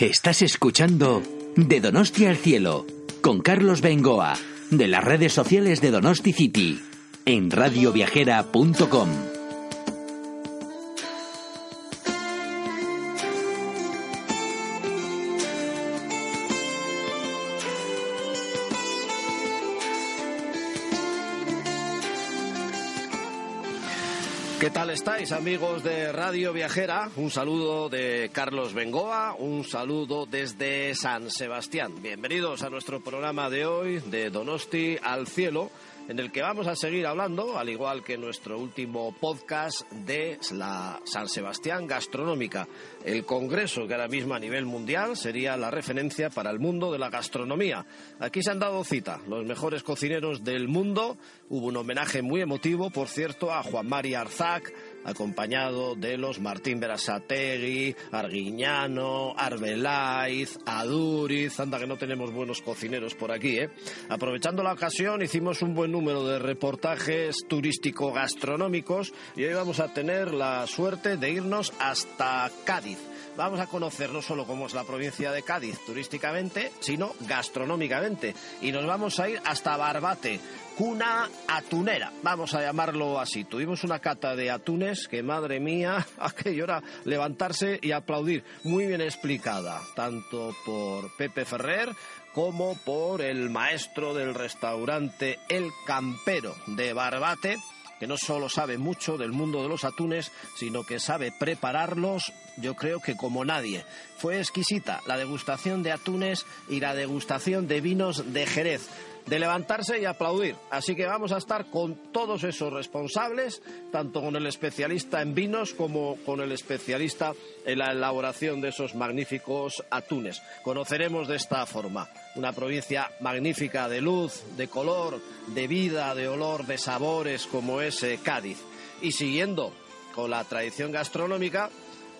Estás escuchando De Donosti al Cielo con Carlos Bengoa de las redes sociales de Donosti City en radioviajera.com. ¿Qué tal estáis amigos de Radio Viajera? Un saludo de Carlos Bengoa, un saludo desde San Sebastián. Bienvenidos a nuestro programa de hoy de Donosti al Cielo en el que vamos a seguir hablando, al igual que nuestro último podcast, de la San Sebastián Gastronómica, el congreso que ahora mismo a nivel mundial sería la referencia para el mundo de la gastronomía. Aquí se han dado cita los mejores cocineros del mundo. Hubo un homenaje muy emotivo, por cierto, a Juan María Arzac, acompañado de los Martín Berasategui, Arguiñano, Arbelaiz, Aduriz, anda que no tenemos buenos cocineros por aquí, ¿eh? Aprovechando la ocasión hicimos un buen número de reportajes turístico-gastronómicos y hoy vamos a tener la suerte de irnos hasta Cádiz vamos a conocer no solo cómo es la provincia de Cádiz turísticamente, sino gastronómicamente. Y nos vamos a ir hasta Barbate, cuna atunera, vamos a llamarlo así. Tuvimos una cata de atunes que, madre mía, aquello era levantarse y aplaudir. Muy bien explicada, tanto por Pepe Ferrer como por el maestro del restaurante El Campero de Barbate que no solo sabe mucho del mundo de los atunes, sino que sabe prepararlos, yo creo que como nadie. Fue exquisita la degustación de atunes y la degustación de vinos de Jerez de levantarse y aplaudir. Así que vamos a estar con todos esos responsables, tanto con el especialista en vinos como con el especialista en la elaboración de esos magníficos atunes. Conoceremos de esta forma una provincia magnífica de luz, de color, de vida, de olor, de sabores como es eh, Cádiz. Y siguiendo con la tradición gastronómica,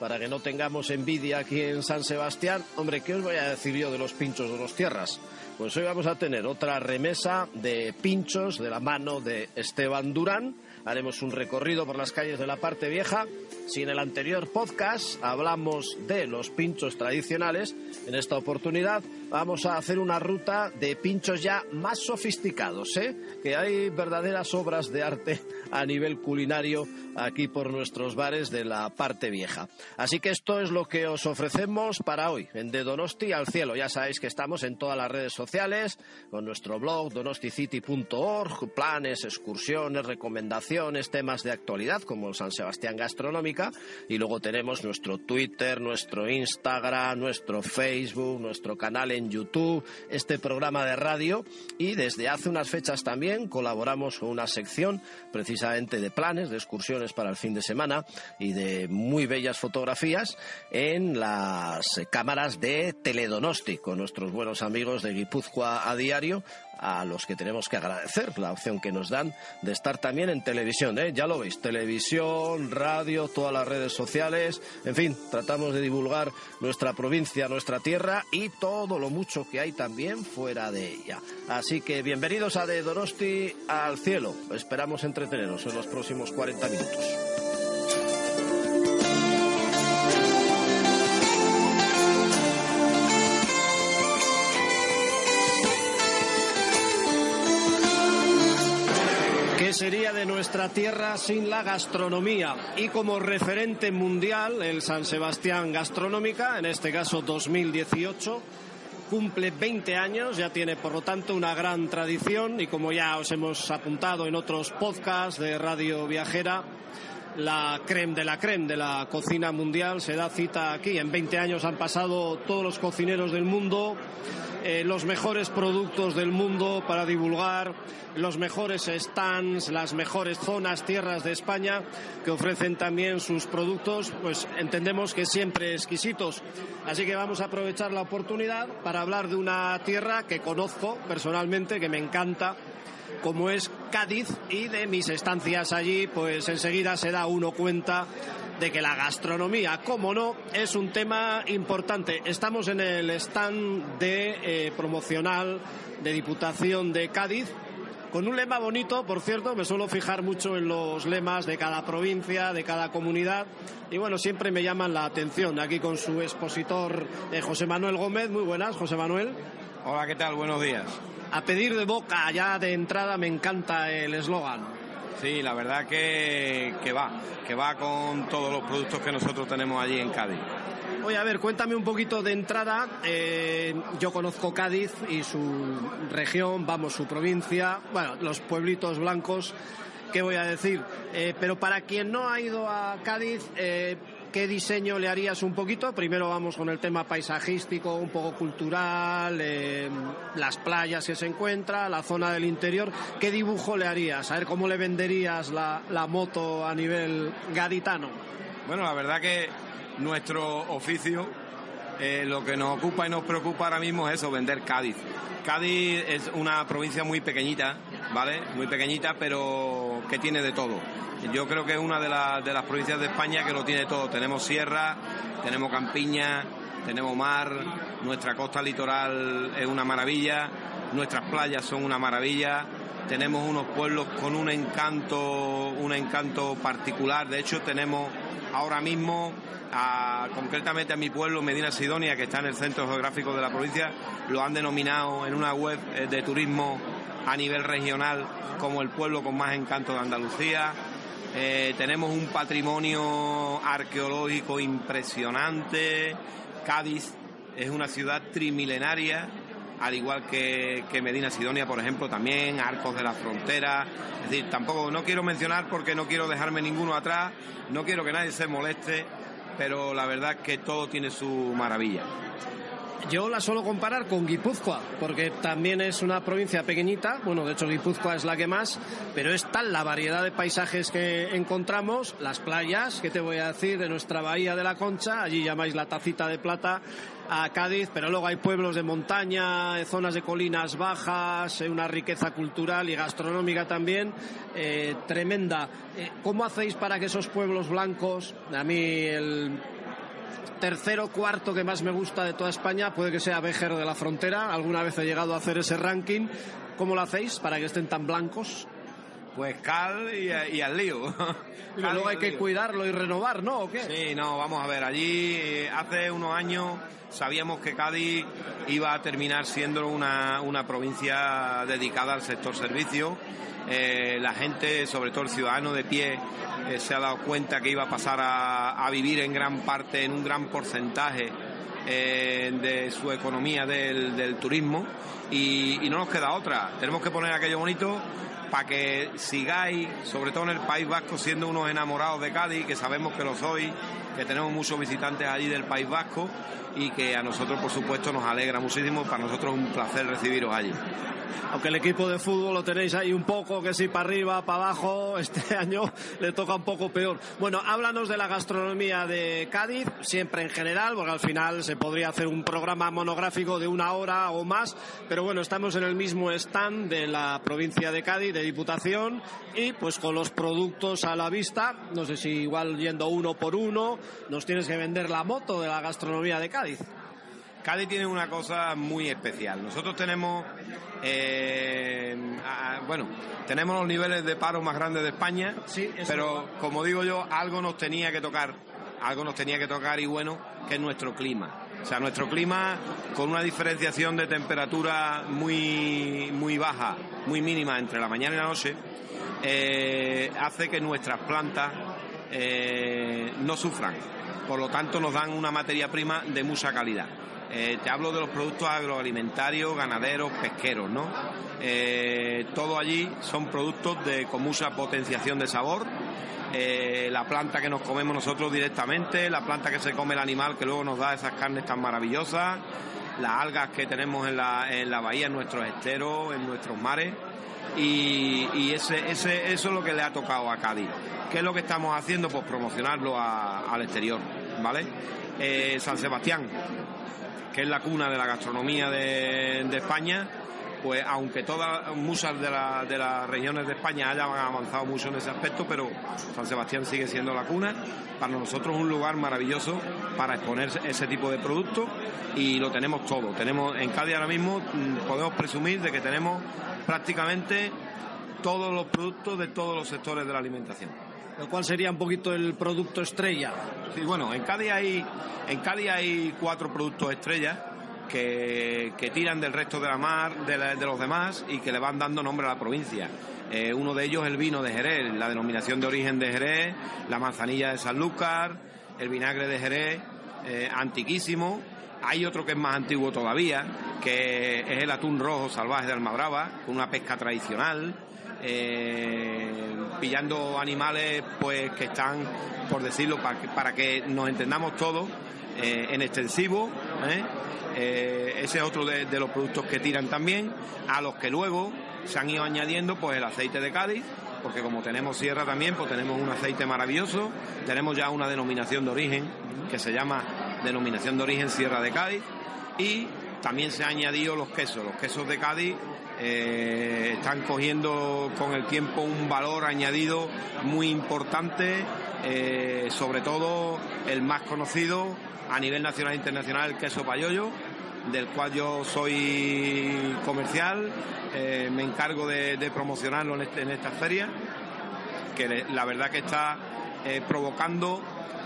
para que no tengamos envidia aquí en San Sebastián, hombre, ¿qué os voy a decir yo de los pinchos de los tierras? Pues hoy vamos a tener otra remesa de pinchos de la mano de Esteban Durán. Haremos un recorrido por las calles de la parte vieja. Si en el anterior podcast hablamos de los pinchos tradicionales, en esta oportunidad vamos a hacer una ruta de pinchos ya más sofisticados, ¿eh? que hay verdaderas obras de arte a nivel culinario aquí por nuestros bares de la parte vieja. Así que esto es lo que os ofrecemos para hoy, en De Donosti al Cielo. Ya sabéis que estamos en todas las redes sociales, con nuestro blog donosticity.org, planes, excursiones, recomendaciones, temas de actualidad como San Sebastián Gastronómica, y luego tenemos nuestro Twitter, nuestro Instagram, nuestro Facebook, nuestro canal en YouTube, este programa de radio, y desde hace unas fechas también colaboramos con una sección precisamente de planes, de excursiones para el fin de semana y de muy bellas fotografías en las cámaras de Teledonosti con nuestros buenos amigos de Guipúzcoa a diario a los que tenemos que agradecer la opción que nos dan de estar también en televisión. ¿eh? Ya lo veis, televisión, radio, todas las redes sociales, en fin, tratamos de divulgar nuestra provincia, nuestra tierra y todo lo mucho que hay también fuera de ella. Así que bienvenidos a De Donosti al cielo. Esperamos entreteneros en los próximos 40 minutos. Sería de nuestra tierra sin la gastronomía? Y como referente mundial, el San Sebastián Gastronómica, en este caso 2018, cumple 20 años, ya tiene por lo tanto una gran tradición y como ya os hemos apuntado en otros podcasts de Radio Viajera, la creme de la creme de la cocina mundial se da cita aquí. En 20 años han pasado todos los cocineros del mundo eh, los mejores productos del mundo para divulgar, los mejores stands, las mejores zonas, tierras de España que ofrecen también sus productos, pues entendemos que siempre exquisitos. Así que vamos a aprovechar la oportunidad para hablar de una tierra que conozco personalmente, que me encanta como es Cádiz y de mis estancias allí, pues enseguida se da uno cuenta de que la gastronomía, como no, es un tema importante. Estamos en el stand de eh, promocional de Diputación de Cádiz. Con un lema bonito, por cierto, me suelo fijar mucho en los lemas de cada provincia, de cada comunidad, y bueno, siempre me llaman la atención. Aquí con su expositor eh, José Manuel Gómez, muy buenas, José Manuel. Hola, ¿qué tal? Buenos días. A pedir de boca, ya de entrada me encanta el eslogan. Sí, la verdad que, que va, que va con todos los productos que nosotros tenemos allí en Cádiz. Oye, a ver, cuéntame un poquito de entrada. Eh, yo conozco Cádiz y su región, vamos, su provincia, bueno, los pueblitos blancos, ¿qué voy a decir? Eh, pero para quien no ha ido a Cádiz, eh, ¿Qué diseño le harías un poquito? Primero vamos con el tema paisajístico, un poco cultural, eh, las playas que se encuentra, la zona del interior. ¿Qué dibujo le harías? A ver cómo le venderías la, la moto a nivel gaditano. Bueno, la verdad que nuestro oficio, eh, lo que nos ocupa y nos preocupa ahora mismo es eso, vender Cádiz. Cádiz es una provincia muy pequeñita, ¿vale? Muy pequeñita, pero que tiene de todo yo creo que es una de, de las provincias de España que lo tiene todo. Tenemos sierra, tenemos campiña, tenemos mar, nuestra costa litoral es una maravilla, nuestras playas son una maravilla, tenemos unos pueblos con un encanto, un encanto particular. De hecho, tenemos ahora mismo, concretamente a mi pueblo, Medina Sidonia, que está en el centro geográfico de la provincia, lo han denominado en una web eh, de turismo a nivel regional como el pueblo con más encanto de Andalucía. Eh, tenemos un patrimonio arqueológico impresionante. Cádiz es una ciudad trimilenaria, al igual que, Medina Sidonia, por ejemplo, también, Arcos de la Frontera. Es decir, tampoco, no quiero mencionar porque no quiero dejarme ninguno atrás, no quiero que nadie se moleste, pero la verdad es que todo tiene su maravilla. Yo la suelo comparar con Guipúzcoa, porque también es una provincia pequeñita, bueno, de hecho Guipúzcoa es la que más, pero es tal la variedad de paisajes que encontramos, las playas, que te voy a decir, de nuestra bahía de la Concha, allí llamáis la tacita de plata a Cádiz, pero luego hay pueblos de montaña, zonas de colinas bajas, eh, una riqueza cultural y gastronómica también eh, tremenda. Eh, ¿Cómo hacéis para que esos pueblos blancos, a mí el tercero, cuarto que más me gusta de toda España puede que sea Béjar de la Frontera. Alguna vez he llegado a hacer ese ranking. ¿Cómo lo hacéis para que estén tan blancos? Pues cal y, al lío. Y luego hay que cuidarlo y renovar, ¿no? ¿O qué? Sí, no, vamos a ver. Allí eh, hace unos años sabíamos que Cádiz iba a terminar siendo una, una provincia dedicada al sector servicio. Eh, la gente, sobre todo el ciudadano de pie, eh, se ha dado cuenta que iba a pasar a, vivir en gran parte, en un gran porcentaje eh, de su economía del, turismo y, no nos queda otra. Tenemos que poner aquello bonito para que sigáis, sobre todo en el País Vasco, siendo unos enamorados de Cádiz, que sabemos que lo sois, que tenemos muchos visitantes allí del País Vasco y que a nosotros, por supuesto, nos alegra muchísimo. Para nosotros es un placer recibiros allí aunque el equipo de fútbol lo tenéis ahí un poco, que si para arriba, para abajo, este año le toca un poco peor. Bueno, háblanos de la gastronomía de Cádiz, siempre en general, porque al final se podría hacer un programa monográfico de una hora o más, pero bueno, estamos en el mismo stand de la provincia de Cádiz, de Diputación, y pues con los productos a la vista, no sé si igual yendo uno por uno, nos tienes que vender la moto de la gastronomía de Cádiz. Cádiz tiene una cosa muy especial. Nosotros tenemos, eh, bueno, tenemos los niveles de paro más grandes de España, sí, pero como digo yo, algo nos tenía que tocar, algo nos tenía que tocar y bueno, que es nuestro clima. O sea, nuestro clima con una diferenciación de temperatura muy, muy baja, muy mínima entre la mañana y la noche, eh, hace que nuestras plantas eh, no sufran. Por lo tanto, nos dan una materia prima de mucha calidad. Eh, te hablo de los productos agroalimentarios, ganaderos, pesqueros, ¿no? Eh, todo allí son productos de, con mucha potenciación de sabor. La planta que nos comemos nosotros directamente, la planta que se come el animal que luego nos da esas carnes tan maravillosas. las algas que tenemos en la, en la bahía, en nuestros esteros, en nuestros mares. Y, ese, eso es lo que le ha tocado a Cádiz. ¿Qué es lo que estamos haciendo? Pues promocionarlo al exterior, ¿vale? Eh, San Sebastián, que es la cuna de la gastronomía de, España, pues aunque todas muchas de, de, las regiones de España hayan avanzado mucho en ese aspecto, pero San Sebastián sigue siendo la cuna. Para nosotros es un lugar maravilloso para exponer ese tipo de productos y lo tenemos todo. Tenemos en Cádiz ahora mismo mm, podemos presumir de que tenemos prácticamente todos los productos de todos los sectores de la alimentación. ¿Cuál sería un poquito el producto estrella? Sí, bueno, en Cádiz hay, en Cádiz hay cuatro productos estrellas que, tiran del resto de la mar, de, los demás y que le van dando nombre a la provincia. Eh, uno de ellos es el vino de Jerez, la denominación de origen de Jerez, la manzanilla de Sanlúcar, el vinagre de Jerez, eh, antiquísimo. Hay otro que es más antiguo todavía, que es el atún rojo salvaje de Almadraba, una pesca tradicional. Eh, pillando animales pues que están, por decirlo, para que, para que nos entendamos todos, eh, en extensivo. ¿eh? ese es otro de, los productos que tiran también, a los que luego se han ido añadiendo pues el aceite de Cádiz, porque como tenemos sierra también, pues tenemos un aceite maravilloso, tenemos ya una denominación de origen que se llama denominación de origen Sierra de Cádiz y también se han añadido los quesos. Los quesos de Cádiz eh, están cogiendo con el tiempo un valor añadido muy importante, eh, sobre todo el más conocido a nivel nacional e internacional, el queso payoyo, del cual yo soy comercial, eh, me encargo de, promocionarlo este, en esta feria, que la verdad que está provocando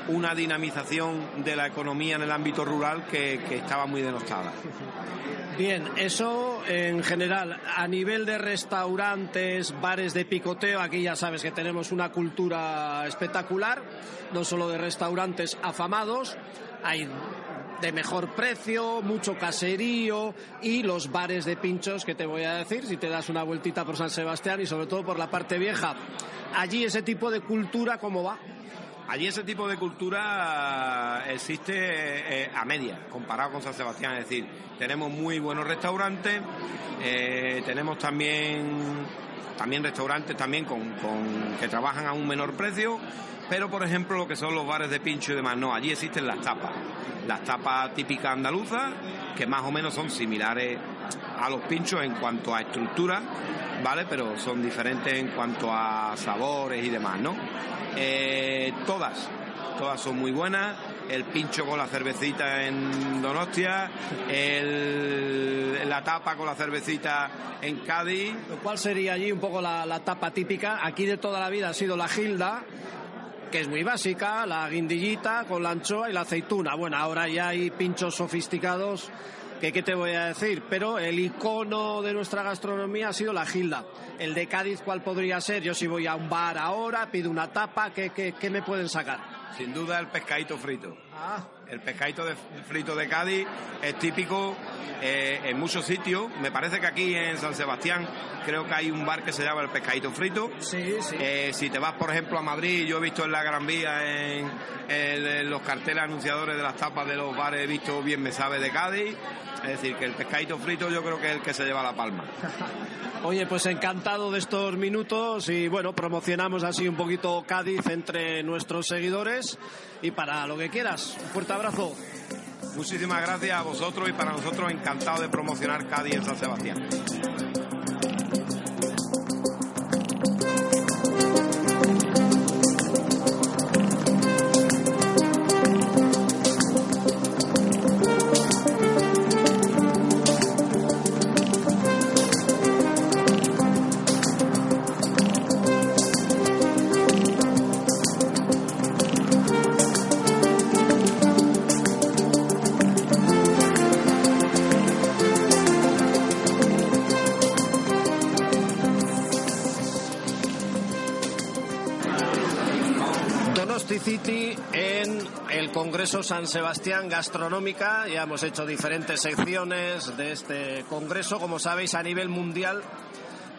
una dinamización de la economía en el ámbito rural que, estaba muy denostada. Bien, eso en general, a nivel de restaurantes, bares de picoteo, aquí ya sabes que tenemos una cultura espectacular, no solo de restaurantes afamados, hay de mejor precio, mucho caserío y los bares de pinchos que te voy a decir si te das una vueltita por San Sebastián y sobre todo por la parte vieja. Allí ese tipo de cultura, ¿cómo va? Allí ese tipo de cultura existe eh, a media, comparado con San Sebastián. Es decir, tenemos muy buenos restaurantes, eh, tenemos también, también restaurantes también con, que trabajan a un menor precio, pero por ejemplo lo que son los bares de pincho y demás, no, allí existen las tapas. Las tapas típicas andaluzas, que más o menos son similares a los pinchos en cuanto a estructura, ¿vale? Pero son diferentes en cuanto a sabores y demás, ¿no? Eh, todas, todas son muy buenas. El pincho con la cervecita en Donostia, el, la tapa con la cervecita en Cádiz. ¿Cuál sería allí un poco la, la tapa típica? Aquí de toda la vida ha sido la gilda, que es muy básica, la guindillita con la anchoa y la aceituna. Bueno, ahora ya hay pinchos sofisticados que qué te voy a decir, pero el icono de nuestra gastronomía ha sido la gilda. El de Cádiz, ¿cuál podría ser? Yo si voy a un bar ahora, pido una tapa, ¿qué, qué, me pueden sacar? Sin duda el pescadito frito. Ah. El pescadito de, frito de Cádiz es típico eh, en muchos sitios. Me parece que aquí en San Sebastián creo que hay un bar que se llama el pescadito frito. Sí, sí. Eh, si te vas, por ejemplo, a Madrid, yo he visto en la Gran Vía, en, en los carteles anunciadores de las tapas de los bares, he visto bien me sabe de Cádiz. Es decir, que el pescadito frito yo creo que es el que se lleva la palma. Oye, pues encantado de estos minutos y bueno, promocionamos así un poquito Cádiz entre nuestros seguidores y para lo que quieras. Un fuerte abrazo. Muchísimas gracias a vosotros y para nosotros encantado de promocionar Cádiz en San Sebastián. San Sebastián Gastronómica. Ya hemos hecho diferentes secciones de este congreso, como sabéis, a nivel mundial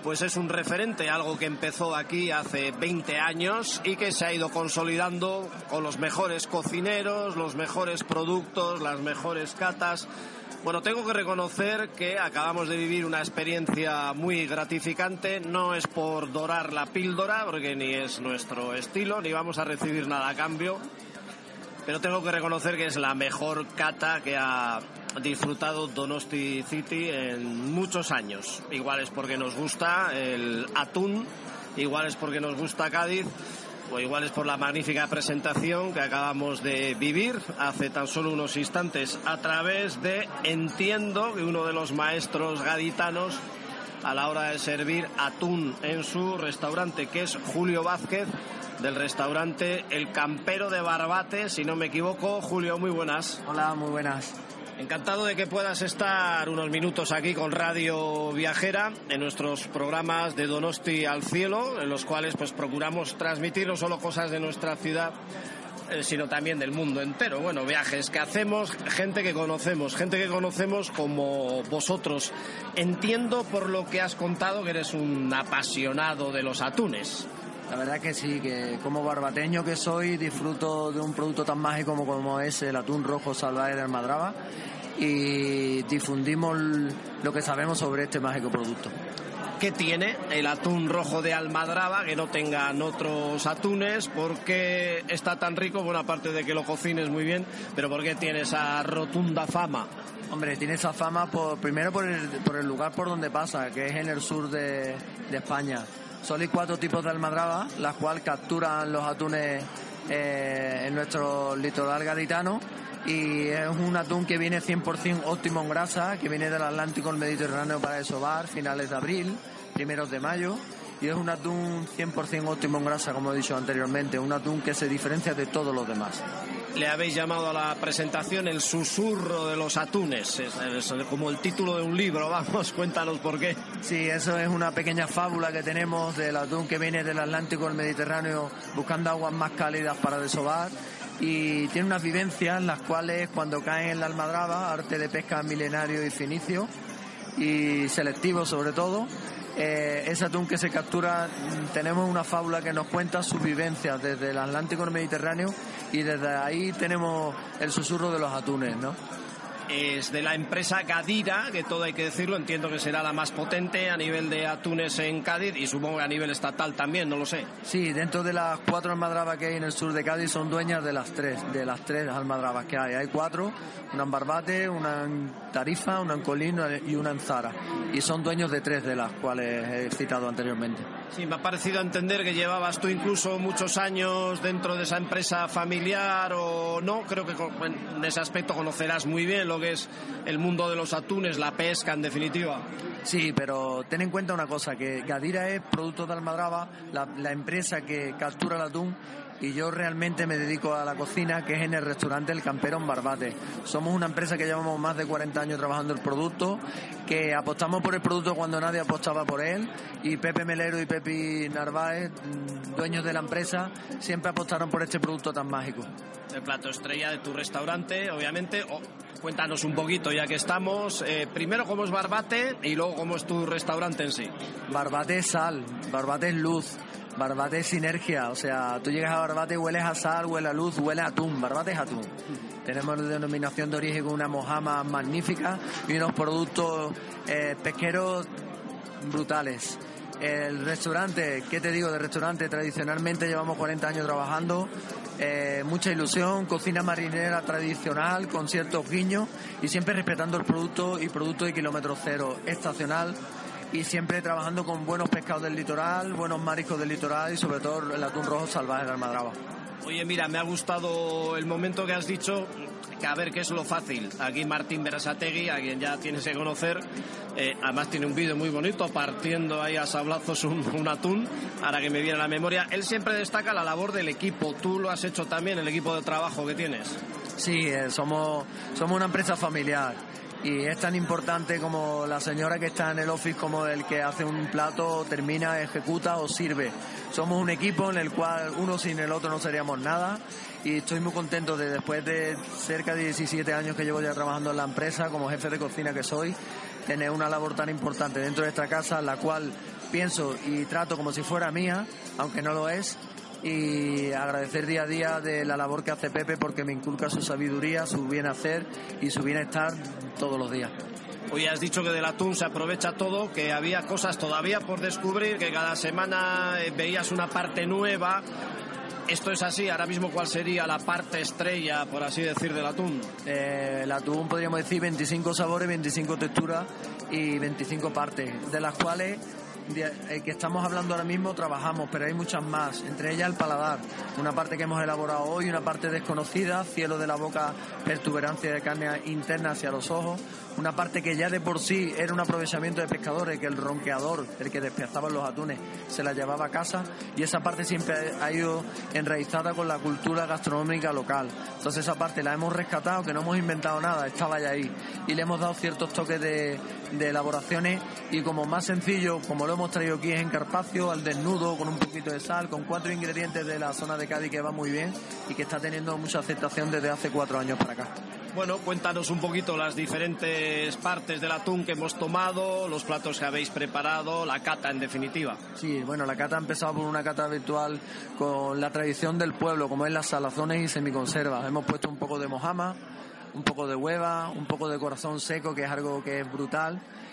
pues es un referente, algo que empezó aquí hace 20 años y que se ha ido consolidando con los mejores cocineros, los mejores productos, las mejores catas. Bueno, tengo que reconocer que acabamos de vivir una experiencia muy gratificante. No es por dorar la píldora, porque ni es nuestro estilo, ni vamos a recibir nada a cambio. Pero tengo que reconocer que es la mejor cata que ha disfrutado Donosti City en muchos años. Igual es porque nos gusta el atún, igual es porque nos gusta Cádiz, o igual es por la magnífica presentación que acabamos de vivir hace tan solo unos instantes a través de Entiendo, que uno de los maestros gaditanos a la hora de servir atún en su restaurante, que es Julio Vázquez, del restaurante El Campero de Barbate, si no me equivoco. Julio, muy buenas. Hola, muy buenas. Encantado de que puedas estar unos minutos aquí con Radio Viajera en nuestros programas de Donosti al Cielo, en los cuales pues procuramos transmitir no solo cosas de nuestra ciudad, eh, sino también del mundo entero. Bueno, viajes que hacemos, gente que conocemos, gente que conocemos como vosotros. Entiendo por lo que has contado que eres un apasionado de los atunes. La verdad que sí, que como barbateño que soy disfruto de un producto tan mágico como, como es el atún rojo salvaje de Almadraba y difundimos lo que sabemos sobre este mágico producto. ¿Qué tiene el atún rojo de Almadraba que no tengan otros atunes? ¿Por qué está tan rico? Bueno, aparte de que lo cocines muy bien, pero ¿por qué tiene esa rotunda fama? Hombre, tiene esa fama por, primero por el, por el lugar por donde pasa, que es en el sur de, de España. Solo hay cuatro tipos de almadraba, las cuales capturan los atunes eh, en nuestro litoral gaditano y es un atún que viene 100% óptimo en grasa, que viene del Atlántico al Mediterráneo para desovar, finales de abril, primeros de mayo. Y es un atún 100% óptimo en grasa, como he dicho anteriormente, un atún que se diferencia de todos los demás. Le habéis llamado a la presentación el susurro de los atunes, es, como el título de un libro, vamos, cuéntanos por qué. Sí, eso es una pequeña fábula que tenemos del atún que viene del Atlántico al Mediterráneo buscando aguas más cálidas para desovar y tiene unas vivencias las cuales cuando caen en la almadraba, arte de pesca milenario y finicio y selectivo sobre todo, eh, ese atún que se captura, mm, tenemos una fábula que nos cuenta sus vivencias desde el Atlántico al Mediterráneo y desde ahí tenemos el susurro de los atunes, ¿no? es de la empresa Gadira, que todo hay que decirlo, entiendo que será la más potente a nivel de atunes en Cádiz y supongo que a nivel estatal también, no lo sé. Sí, dentro de las cuatro almadrabas que hay en el sur de Cádiz son dueñas de las tres, de las tres almadrabas que hay. Hay cuatro, una en Barbate, una en Tarifa, una en Colín y una en Zara. Y son dueños de tres de las cuales he citado anteriormente. Sí, me ha parecido entender que llevabas tú incluso muchos años dentro de esa empresa familiar o no, creo que en ese aspecto conocerás muy bien lo que es el mundo de los atunes, la pesca en definitiva. Sí, pero ten en cuenta una cosa, que Gadira es producto de Almadraba, la, la empresa que captura el atún y yo realmente me dedico a la cocina, que es en el restaurante El Campero en Barbate. Somos una empresa que llevamos más de 40 años trabajando el producto, que apostamos por el producto cuando nadie apostaba por él, y Pepe Melero y Pepe Narváez, dueños de la empresa, siempre apostaron por este producto tan mágico. El plato estrella de tu restaurante, obviamente. Oh, cuéntanos un poquito, ya que estamos. Eh, primero, cómo es Barbate y luego, cómo es tu restaurante en sí. Barbate es sal, Barbate es luz. Barbate es sinergia, o sea, tú llegas a Barbate, hueles a sal, huele a luz, huele a atún. Barbate es atún. Tenemos denominación de origen con una mojama magnífica y unos productos eh, pesqueros brutales. El restaurante, ¿qué te digo de restaurante? Tradicionalmente llevamos 40 años trabajando, eh, mucha ilusión, cocina marinera tradicional con ciertos guiños y siempre respetando el producto y producto de kilómetro cero, estacional y siempre trabajando con buenos pescados del litoral, buenos mariscos del litoral y sobre todo el atún rojo salvaje de Almadraba. Oye, mira, me ha gustado el momento que has dicho que a ver qué es lo fácil. Aquí Martín Berasategui, a quien ya tienes que conocer, eh, además tiene un vídeo muy bonito partiendo ahí a sablazos un, un, atún, ahora que me viene a la memoria. Él siempre destaca la labor del equipo. ¿Tú lo has hecho también, el equipo de trabajo que tienes? Sí, eh, somos, somos una empresa familiar y es tan importante como la señora que está en el office como el que hace un plato, termina, ejecuta o sirve. Somos un equipo en el cual uno sin el otro no seríamos nada y estoy muy contento de después de cerca de 17 años que llevo ya trabajando en la empresa como jefe de cocina que soy, tener una labor tan importante dentro de esta casa, la cual pienso y trato como si fuera mía, aunque no lo es, y agradecer día a día de la labor que hace Pepe porque me inculca su sabiduría, su bien hacer y su bienestar todos los días. Hoy has dicho que del atún se aprovecha todo, que había cosas todavía por descubrir, que cada semana eh, veías una parte nueva. ¿Esto es así? Ahora mismo, ¿cuál sería la parte estrella, por así decir, del atún? Eh, el atún podríamos decir 25 sabores, 25 texturas y 25 partes, de las cuales el que estamos hablando ahora mismo trabajamos, pero hay muchas más, entre ellas el paladar, una parte que hemos elaborado hoy, una parte desconocida, cielo de la boca, pertuberancia de carne interna hacia los ojos, una parte que ya de por sí era un aprovechamiento de pescadores, que el ronqueador, el que despezaba los atunes, se la llevaba a casa. Y esa parte siempre ha ido enraizada con la cultura gastronómica local. Entonces esa parte la hemos rescatado, que no hemos inventado nada, estaba ya ahí. Y le hemos dado ciertos toques de, de elaboraciones y como más sencillo, como lo hemos traído aquí en Carpacio, al desnudo, con un poquito de sal, con cuatro ingredientes de la zona de Cádiz que va muy bien y que está teniendo mucha aceptación desde hace cuatro años para acá. Bueno, cuéntanos un poquito las diferentes partes del atún que hemos tomado, los platos que habéis preparado, la cata en definitiva. Sí, bueno, la cata ha empezado por una cata virtual con la tradición del pueblo, como es las salazones y semiconservas. Hemos puesto un poco de mojama, un poco de hueva, un poco de corazón seco, que es algo que es brutal,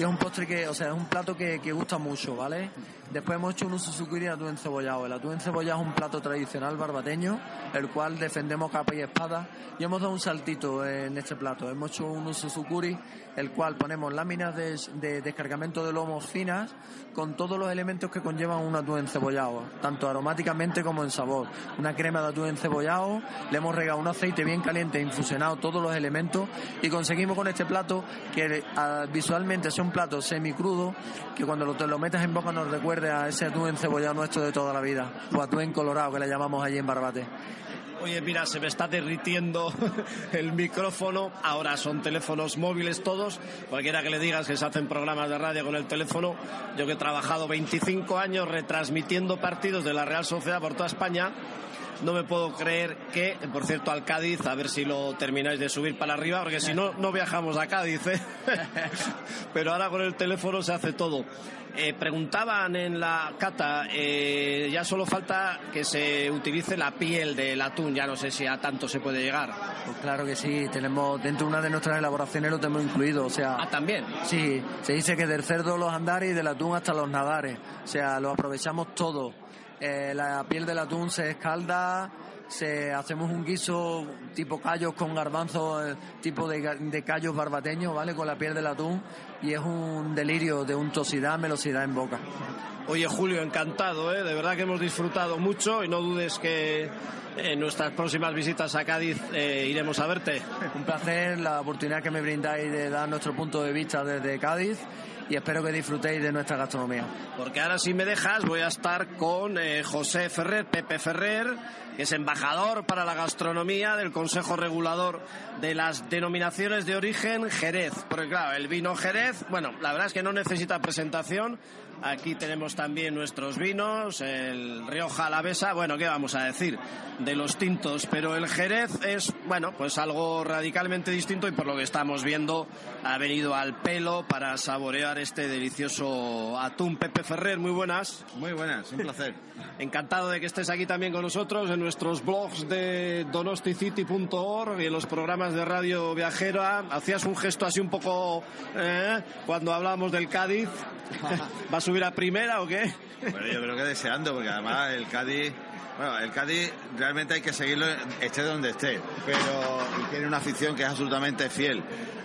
y es un postre que, o sea, es un plato que, gusta mucho, ¿vale? Después hemos hecho un susukiri de atún encebollado. El atún encebollado es un plato tradicional barbateño, el cual defendemos capa y espada. Y hemos dado un saltito en este plato. Hemos hecho un susukuri, el cual ponemos láminas de, descargamento de lomos finas con todos los elementos que conllevan un atún encebollado, tanto aromáticamente como en sabor. Una crema de atún encebollado, le hemos regado un aceite bien caliente, infusionado todos los elementos y conseguimos con este plato que ah, visualmente sea plato semicrudo que cuando lo, te lo metas en boca nos recuerde a ese atún encebollado nuestro de toda la vida, o atún colorado que le llamamos allí en Barbate. Oye, mira, se me está derritiendo el micrófono. Ahora son teléfonos móviles todos. Cualquiera que le digas que se hacen programas de radio con el teléfono. Yo que he trabajado 25 años retransmitiendo partidos de la Real Sociedad por toda España no me puedo creer que, por cierto, al Cádiz, a ver si lo termináis de subir para arriba, porque si no, no viajamos a Cádiz. ¿eh? Pero ahora con el teléfono se hace todo. Eh, preguntaban en la cata, eh, ya solo falta que se utilice la piel del atún, ya no sé si a tanto se puede llegar. Pues claro que sí, tenemos dentro de una de nuestras elaboraciones lo tenemos incluido, o sea... Ah, también. Sí, se dice que del cerdo los andares y del atún hasta los nadares, o sea, lo aprovechamos todo eh, la piel del atún se escalda, se hacemos un guiso tipo callos con garbanzos, eh, tipo de, callos barbateños, ¿vale? Con la piel del atún y es un delirio de untosidad, melosidad en boca. Oye Julio, encantado, ¿eh? de verdad que hemos disfrutado mucho y no dudes que en nuestras próximas visitas a Cádiz eh, iremos a verte. Un placer la oportunidad que me brindáis de dar nuestro punto de vista desde Cádiz y espero que disfrutéis de nuestra gastronomía. Porque ahora si me dejas voy a estar con eh, José Ferrer, Pepe Ferrer, que es embajador para la gastronomía del Consejo Regulador de las denominaciones de origen Jerez. Porque claro, el vino Jerez, bueno, la verdad es que no necesita presentación, Aquí tenemos también nuestros vinos, el Rioja Alavesa, bueno, ¿qué vamos a decir? De los tintos, pero el Jerez es, bueno, pues algo radicalmente distinto y por lo que estamos viendo ha venido al pelo para saborear este delicioso atún. Pepe Ferrer, muy buenas. Muy buenas, un placer. Encantado de que estés aquí también con nosotros en nuestros blogs de donosticity.org y en los programas de radio viajera. Hacías un gesto así un poco eh, cuando hablábamos del Cádiz. subir a primera o qué? Bueno, yo creo que deseando, porque además el Cádiz, bueno, el Cádiz realmente hay que seguirlo, esté donde esté, pero tiene una afición que es absolutamente fiel.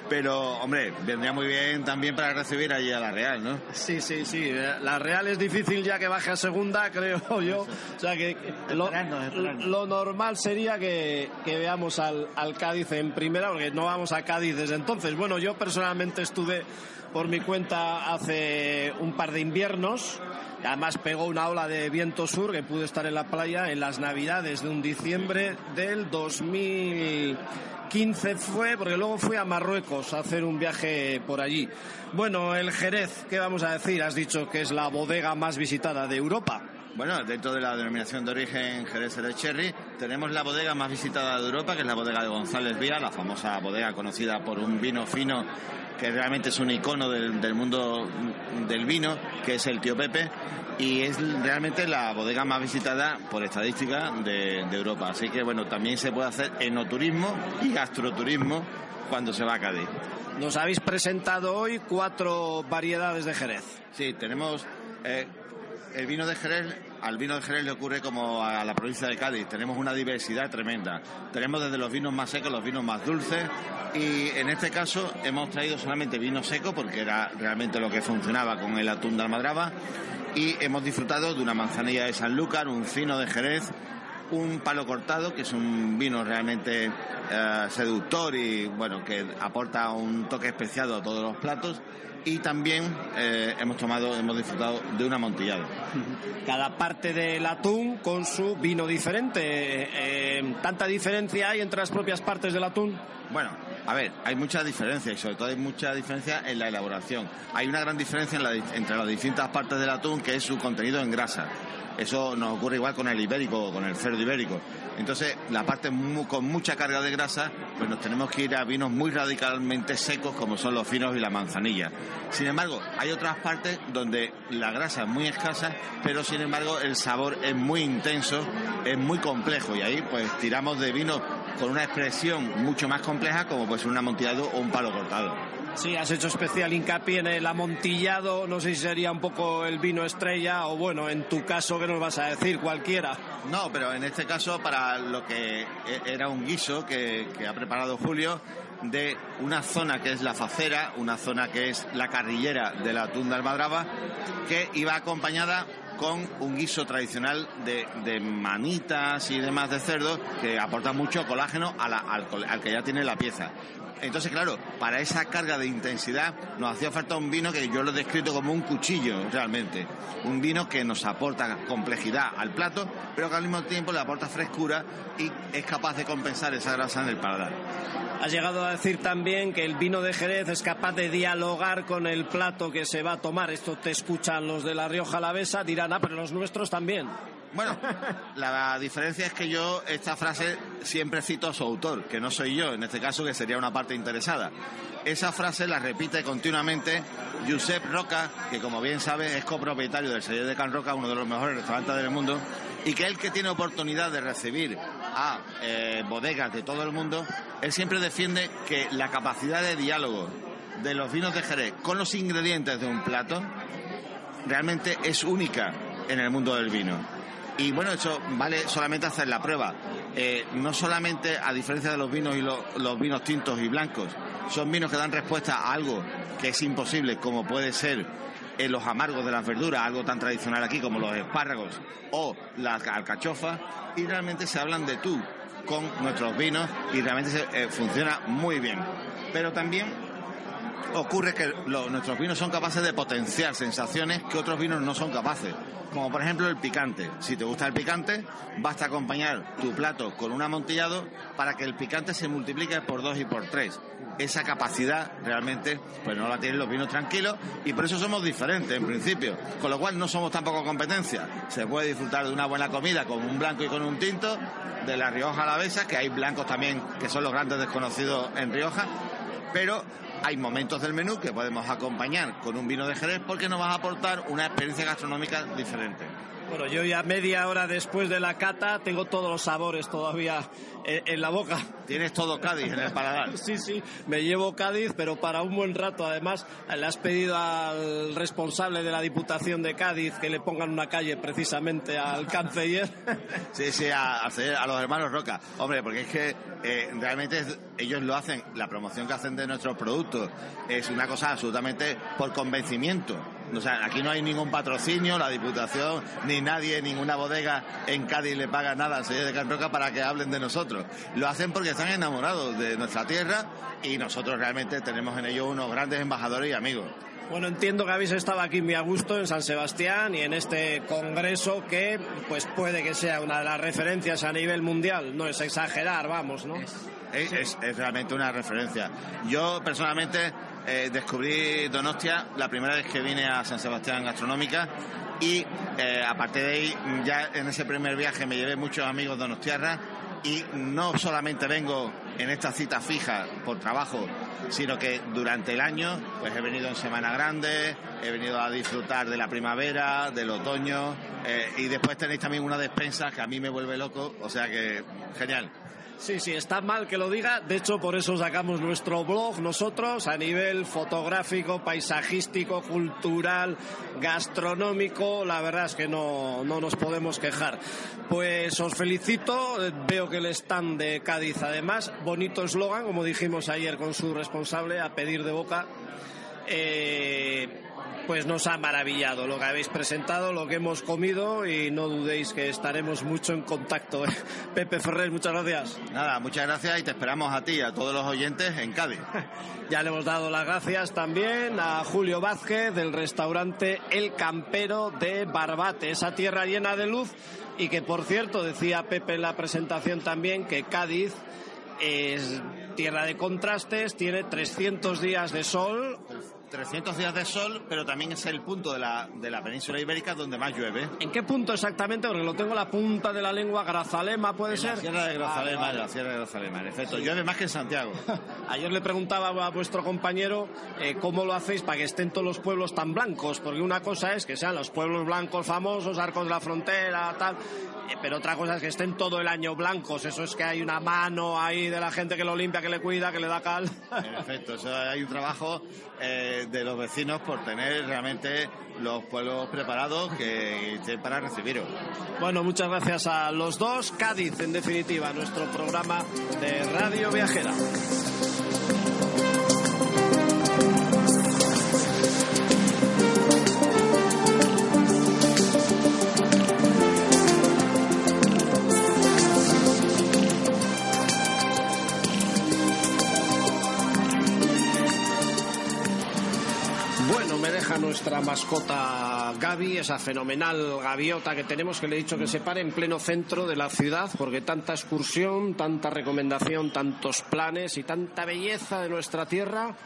Pero, hombre, vendría muy bien también para recibir allí a la Real, ¿no? Sí, sí, sí. La Real es difícil ya que baje a segunda, creo yo. O sea que lo, normal sería que, que veamos al, al Cádiz en primera, porque no vamos a Cádiz desde entonces. Bueno, yo personalmente estuve por mi cuenta hace un par de inviernos Además pegó una ola de viento sur que pudo estar en la playa en las navidades de un diciembre del 2015 fue, porque luego fui a Marruecos a hacer un viaje por allí. Bueno, el Jerez, ¿qué vamos a decir? Has dicho que es la bodega más visitada de Europa. Bueno, dentro de la denominación de origen Jerez de Cherry, tenemos la bodega más visitada de Europa, que es la bodega de González Vía, la famosa bodega conocida por un vino fino que realmente es un icono del, mundo del vino, que es el tío Pepe, y es realmente la bodega más visitada por estadística de, de Europa. Así que bueno, también se puede hacer enoturismo y gastroturismo cuando se va a Cádiz. Nos habéis presentado hoy cuatro variedades de Jerez. Sí, tenemos eh, el vino de Jerez, al vino de Jerez le ocurre como a la provincia de Cádiz. Tenemos una diversidad tremenda. Tenemos desde los vinos más secos, los vinos más dulces. Y en este caso hemos traído solamente vino seco porque era realmente lo que funcionaba con el atún de Almadraba. Y hemos disfrutado de una manzanilla de Sanlúcar, un fino de Jerez, un palo cortado, que es un vino realmente eh, seductor y bueno, que aporta un toque especial a todos los platos y también eh, hemos tomado, hemos disfrutado de un amontillado. Cada parte del atún con su vino diferente. Eh, ¿Tanta diferencia hay entre las propias partes del atún? Bueno, a ver, hay mucha diferencia y sobre todo hay mucha diferencia en la elaboración. Hay una gran diferencia entre las distintas partes del atún que es su contenido en grasa. Eso nos ocurre igual con el ibérico o con el cerdo ibérico. Entonces, la parte con mucha carga de grasa, pues nos tenemos que ir a vinos muy radicalmente secos como son los finos y la manzanilla. Sin embargo, hay otras partes donde la grasa es muy escasa, pero sin embargo el sabor es muy intenso, es muy complejo y ahí pues tiramos de vinos con una expresión mucho más compleja como pues un amontillado o un palo cortado. Sí, has hecho especial hincapié en el amontillado, no sé si sería un poco el vino estrella o bueno, en tu caso, ¿qué nos vas a decir? Cualquiera. No, pero en este caso para lo que e-, era un guiso que, ha preparado Julio de una zona que es la facera, una zona que es la carrillera de la tunda almadraba, que iba acompañada con un guiso tradicional de, manitas y demás de cerdo que aporta mucho colágeno al, que ya tiene la pieza. Entonces, claro, para esa carga de intensidad nos hacía falta un vino que yo lo he descrito como un cuchillo realmente. Un vino que nos aporta complejidad al plato, pero que al mismo tiempo le aporta frescura y es capaz de compensar esa grasa en el paladar. Has llegado a decir también que el vino de Jerez es capaz de dialogar con el plato que se va a tomar. Esto te escuchan los de la Rioja Alavesa, dirán, ah, pero los nuestros también. Bueno, la diferencia es que yo esta frase siempre cito a su autor, que no soy yo, en este caso que sería una parte interesada. Esa frase la repite continuamente Josep Roca, que como bien sabe es copropietario del Seller de Can Roca, uno de los mejores restaurantes del mundo, y que él que tiene oportunidad de recibir a eh, bodegas de todo el mundo, él siempre defiende que la capacidad de diálogo de los vinos de Jerez con los ingredientes de un plato realmente es única en el mundo del vino. Y bueno, eso vale solamente hacer la prueba. Eh, no solamente, a diferencia de los vinos y los, vinos tintos y blancos, son vinos que dan respuesta a algo que es imposible, como puede ser en los amargos de las verduras, algo tan tradicional aquí como los espárragos o las alcachofas, y realmente se hablan de tú con nuestros vinos y realmente eh, funciona muy bien. Pero también ocurre que nuestros vinos son capaces de potenciar sensaciones que otros vinos no son capaces como por ejemplo el picante. Si te gusta el picante, basta acompañar tu plato con un amontillado para que el picante se multiplique por dos y por tres. Esa capacidad realmente pues no la tienen los vinos tranquilos y por eso somos diferentes en principio. Con lo cual no somos tampoco competencia. Se puede disfrutar de una buena comida con un blanco y con un tinto, de la Rioja Alavesa, que hay blancos también que son los grandes desconocidos en Rioja, pero hay momentos del menú que podemos acompañar con un vino de Jerez porque nos va a aportar una experiencia gastronómica diferente. Bueno, yo ya media hora después de la cata tengo todos los sabores todavía en, la boca. Tienes todo Cádiz en el paladar. sí, sí, me llevo Cádiz, pero para un buen rato. Además, le has pedido al responsable de la Diputación de Cádiz que le pongan una calle precisamente al canciller. sí, sí, a, a, los hermanos Roca. Hombre, porque es que eh, realmente ellos lo hacen, la promoción que hacen de nuestros productos es una cosa absolutamente por convencimiento. O sea, aquí no hay ningún patrocinio, la Diputación, ni nadie, ninguna bodega en Cádiz le paga nada al señor de Can Roca para que hablen de nosotros. Lo hacen porque están enamorados de nuestra tierra y nosotros realmente tenemos en ellos unos grandes embajadores y amigos. Bueno, entiendo que habéis estado aquí muy a gusto en San Sebastián y en este congreso que pues puede que sea una de las referencias a nivel mundial. No es exagerar, vamos, ¿no? Es, es- es realmente una referencia. Yo personalmente eh, descubrí Donostia la primera vez que vine a San Sebastián Gastronómica y eh, aparte de ahí ya en ese primer viaje me llevé muchos amigos donostiarras y no solamente vengo en esta cita fija por trabajo, sino que durante el año pues he venido en Semana Grande, he venido a disfrutar de la primavera, del otoño eh, y después tenéis también una despensa que a mí me vuelve loco, o sea que genial. Sí, sí, está mal que lo diga. De hecho, por eso sacamos nuestro blog nosotros a nivel fotográfico, paisajístico, cultural, gastronómico. La verdad es que no, no nos podemos quejar. Pues os felicito. Veo que el stand de Cádiz, además, bonito eslogan, como dijimos ayer con su responsable, a pedir de boca. Eh, pues nos ha maravillado lo que habéis presentado, lo que hemos comido y no dudéis que estaremos mucho en contacto. Pepe Ferrer, muchas gracias. Nada, muchas gracias y te esperamos a ti y a todos los oyentes en Cádiz. Ya le hemos dado las gracias también a Julio Vázquez del restaurante El Campero de Barbate, esa tierra llena de luz y que por cierto decía Pepe en la presentación también que Cádiz es tierra de contrastes, tiene 300 días de sol, 300 días de sol, pero también es el punto de la, de la península ibérica donde más llueve. ¿En qué punto exactamente? Porque lo tengo en la punta de la lengua, Grazalema, ¿puede En ser? la Sierra de Grazalema, en la. Sierra de Grazalema, en efecto. Llueve más que en Santiago. Ayer le preguntaba a vuestro compañero eh, cómo lo hacéis para que estén todos los pueblos tan blancos, porque una cosa es que sean los pueblos blancos famosos, Arcos de la Frontera, tal, eh, pero otra cosa es que estén todo el año blancos, eso es que hay una mano ahí de la gente que lo limpia, que le cuida, que le da cal. En efecto, hay un trabajo eh, de los vecinos por tener realmente los pueblos preparados que estén para recibiros. Bueno, muchas gracias a los dos. Cádiz, en definitiva, nuestro programa de Radio Viajera. Nuestra mascota Gaby, esa fenomenal gaviota que tenemos, que le he dicho que se pare en pleno centro de la ciudad, porque tanta excursión, tanta recomendación, tantos planes y tanta belleza de nuestra tierra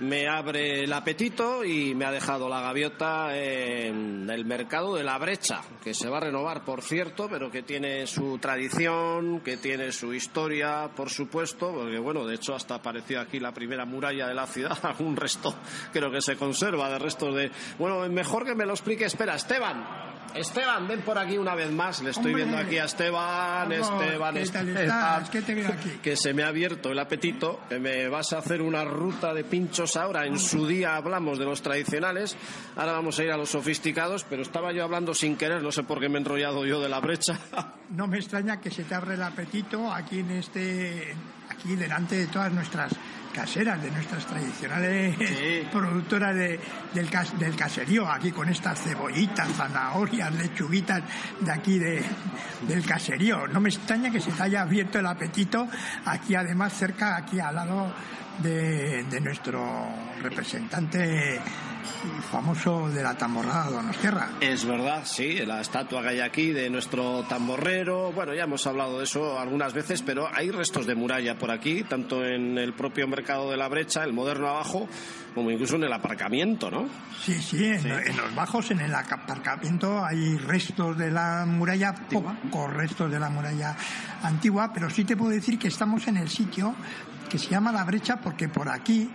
me abre el apetito y me ha dejado la gaviota en el mercado de la brecha, que se va a renovar, por cierto, pero que tiene su tradición, que tiene su historia, por supuesto, porque bueno, de hecho hasta apareció aquí la primera muralla de la ciudad, algún resto creo que se conserva de restos de... Bueno, mejor que me lo explique, espera, Esteban. Esteban, ven por aquí una vez más. Le estoy Hombre. viendo aquí a Esteban, Vamos, Esteban, ¿qué tal Esteban estás? ¿Qué te aquí? que se me ha abierto el apetito, que me vas a hacer una ruta de pinchos ahora. En su día hablamos de los tradicionales, ahora vamos a ir a los sofisticados, pero estaba yo hablando sin querer, no sé por qué me he enrollado yo de la brecha. No me extraña que se te abre el apetito aquí en este, aquí delante de todas nuestras caseras, de nuestras tradicionales Sí. productoras de- del, cas- del caserío, aquí con estas cebollitas, zanahorias, lechuguitas de aquí de, del caserío. No me extraña que se te haya abierto el apetito aquí además cerca, aquí al lado de, de nuestro representante famoso de la tamborrada Donostierra. Es verdad, sí, la estatua que hay aquí de nuestro tamborrero. Bueno, ya hemos hablado de eso algunas veces, pero hay restos de muralla por aquí, tanto en el propio mercado de la brecha, el moderno abajo, como incluso en el aparcamiento, ¿no? Sí, sí, en, en los bajos, en el aparcamiento, hay restos de la muralla, pocos restos de la muralla antigua, pero sí te puedo decir que estamos en el sitio que se llama La Brecha porque por aquí,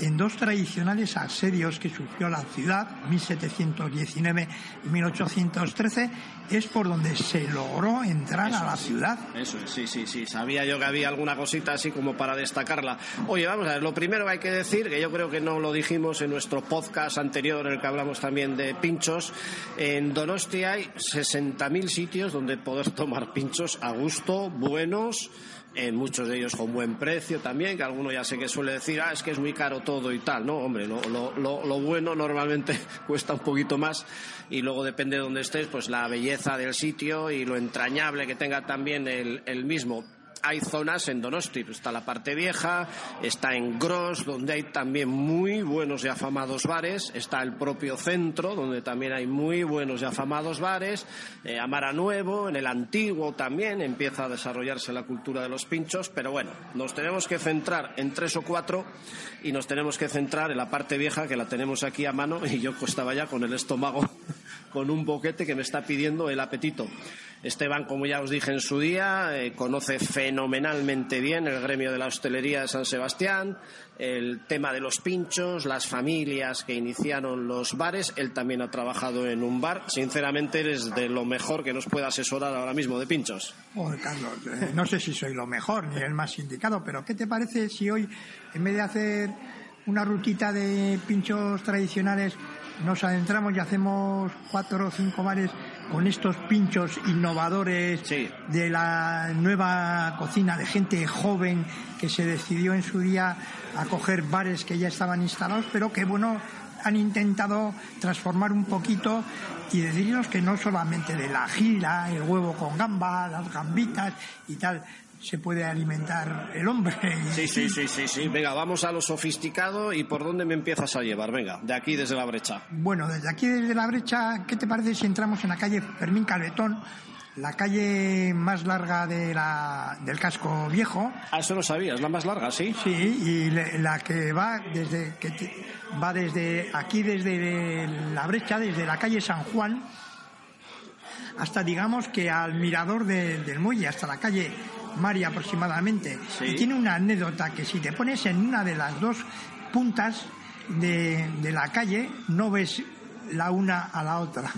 en dos tradicionales asedios que sufrió la ciudad, 1719 y 1813, es por donde se logró entrar a la ciudad. Eso es, sí, sí, sí. Sabía yo que había alguna cosita así como para destacarla. Oye, vamos a ver, lo primero que hay que decir, que yo creo que no lo dijimos en nuestro podcast anterior, en el que hablamos también de pinchos, en Donostia hay 60.000 sitios donde poder tomar pinchos a gusto, buenos, en muchos de ellos con buen precio también, que alguno ya sé que suele decir, ah, es que es muy caro todo y tal. No, hombre, lo, lo, lo, lo bueno normalmente cuesta un poquito más y luego depende de dónde estés, pues la belleza del sitio y lo entrañable que tenga también el mismo. Hay zonas en Donosti, está la parte vieja, está en Gros, donde hay también muy buenos y afamados bares, está el propio centro, donde también hay muy buenos y afamados bares, eh, Amara Nuevo, en el antiguo también empieza a desarrollarse la cultura de los pinchos, pero bueno, nos tenemos que centrar en tres o cuatro y nos tenemos que centrar en la parte vieja que la tenemos aquí a mano y yo estaba ya con el estómago con un boquete que me está pidiendo el apetito. Esteban, como ya os dije en su día, eh, conoce fenomenalmente bien el gremio de la hostelería de San Sebastián, el tema de los pinchos, las familias que iniciaron los bares. Él también ha trabajado en un bar. Sinceramente, eres de lo mejor que nos pueda asesorar ahora mismo de pinchos. Eh, no sé si soy lo mejor ni el más indicado, pero ¿qué te parece si hoy, en vez de hacer una rutita de pinchos tradicionales, nos adentramos y hacemos cuatro o cinco bares con estos pinchos innovadores de la nueva cocina de gente joven que se decidió en su día a coger bares que ya estaban instalados, pero que bueno han intentado transformar un poquito y decirnos que no solamente de la gira, el huevo con gamba, las gambitas y tal, se puede alimentar el hombre. Sí, sí, sí, sí, sí. Venga, vamos a lo sofisticado y por dónde me empiezas a llevar. Venga, de aquí desde la brecha. Bueno, desde aquí desde la brecha, ¿qué te parece si entramos en la calle Fermín Calvetón? La calle más larga de la, del casco viejo. Ah, eso lo sabías, la más larga, sí. Sí, y la que va desde que va desde aquí desde la brecha, desde la calle San Juan, hasta digamos que al mirador del muelle, hasta la calle María aproximadamente. Y tiene una anécdota que si te pones en una de las dos puntas de, la calle, no ves la una a la otra.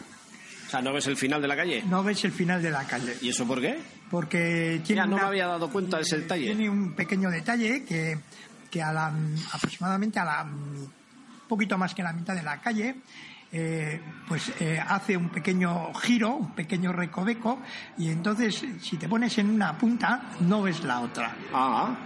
O sea, ¿no ves el final de la calle? No ves el final de la calle. ¿Y eso por qué? Porque tiene. Ya no me había dado cuenta de ese detalle. Tiene un pequeño detalle que, que a la, aproximadamente a la poquito más que la mitad de la calle eh, pues eh, hace un pequeño giro, un pequeño recoveco, y entonces si te pones en una punta no ves la otra. Ah,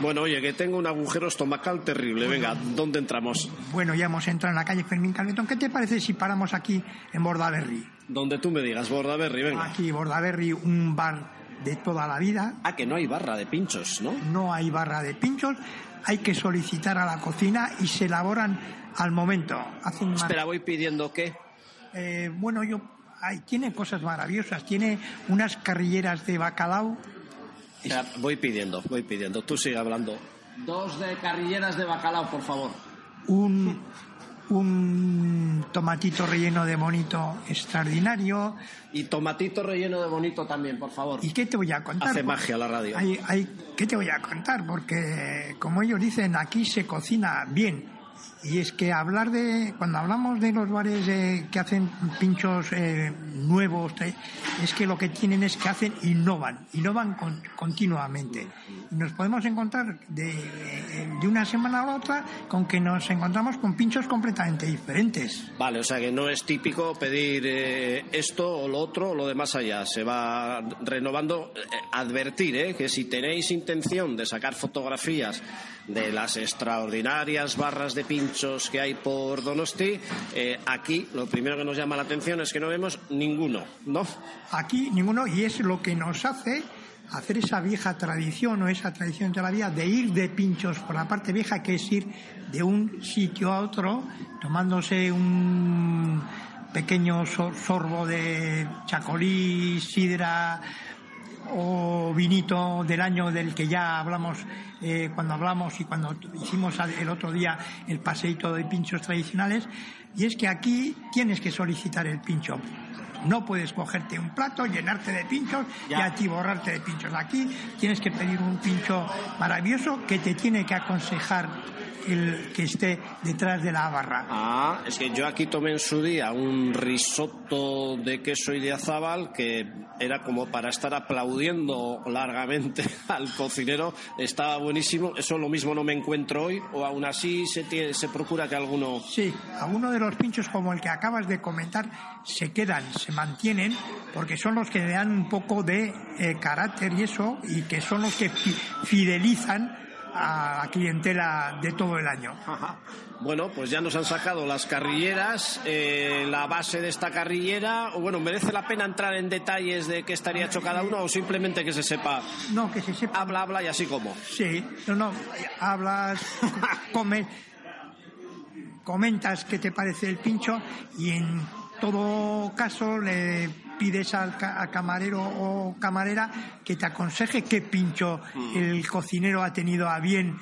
bueno, oye, que tengo un agujero estomacal terrible. Venga, ¿dónde entramos? Bueno, ya hemos entrado en la calle Fermín Calvetón. ¿Qué te parece si paramos aquí en Bordaberry? Donde tú me digas, Bordaberry, venga. Aquí, Bordaberry, un bar de toda la vida. Ah, que no hay barra de pinchos, ¿no? No hay barra de pinchos. Hay que solicitar a la cocina y se elaboran al momento. Espera, voy pidiendo qué. Eh, bueno, yo tiene cosas maravillosas. Tiene unas carrilleras de bacalao. voy pidiendo, voy pidiendo. Tú sigue hablando. Dos de carrilleras de bacalao, por favor. Un, un tomatito relleno de bonito extraordinario. Y tomatito relleno de bonito también, por favor. ¿Y qué te voy a contar? Hace magia la radio. Hay, hay, ¿Qué te voy a contar? Porque, como ellos dicen, aquí se cocina bien y es que hablar de, cuando hablamos de los bares que hacen pinchos eh, nuevos, eh, es que lo que tienen es que hacen, innovan, innovan continuamente. Y nos podemos encontrar de, de, una semana a la otra con que nos encontramos con pinchos completamente diferentes. Vale, o sea que no es típico pedir eh, esto o lo otro o lo de más allá. Se va renovando. advertir que si tenéis intención de sacar fotografías de las extraordinarias barras de pinchos que hay por Donosti, eh, aquí lo primero que nos llama la atención es que no vemos ninguno, ¿no? Aquí ninguno, y es lo que nos hace hacer esa vieja tradición o esa tradición de la vida de ir de pinchos por la parte vieja, que es ir de un sitio a otro tomándose un pequeño sorbo de chacolí, sidra, o vinito del año del que ya hablamos eh, cuando hablamos y cuando hicimos el otro día el paseito de pinchos tradicionales, y es que aquí tienes que solicitar el pincho. No puedes cogerte un plato, llenarte de pinchos y atiborrarte de pinchos. Aquí tienes que pedir un pincho maravilloso que te tiene que aconsejar el que esté detrás de la barra. Ah, es que yo aquí tomé en su día un risotto de queso y de azabal que era como para estar aplaudiendo largamente al cocinero. Estaba buenísimo. Eso lo mismo no me encuentro hoy, o aún así se, se procura que alguno. Sí, algunos de los pinchos como el que acabas de comentar se quedan, se mantienen, porque son los que le dan un poco de eh, carácter y eso, y que son los que fidelizan a la clientela de todo el año. Bueno, pues ya nos han sacado las carrilleras, eh, la base de esta carrillera. O bueno, ¿merece la pena entrar en detalles de qué estaría hecho cada uno o simplemente que se sepa? No, que se sepa. Habla, habla y así como. Sí, no, no, hablas, comes, comentas qué te parece el pincho y en todo caso le pides al, ca- al camarero o camarera que te aconseje qué pincho el cocinero ha tenido a bien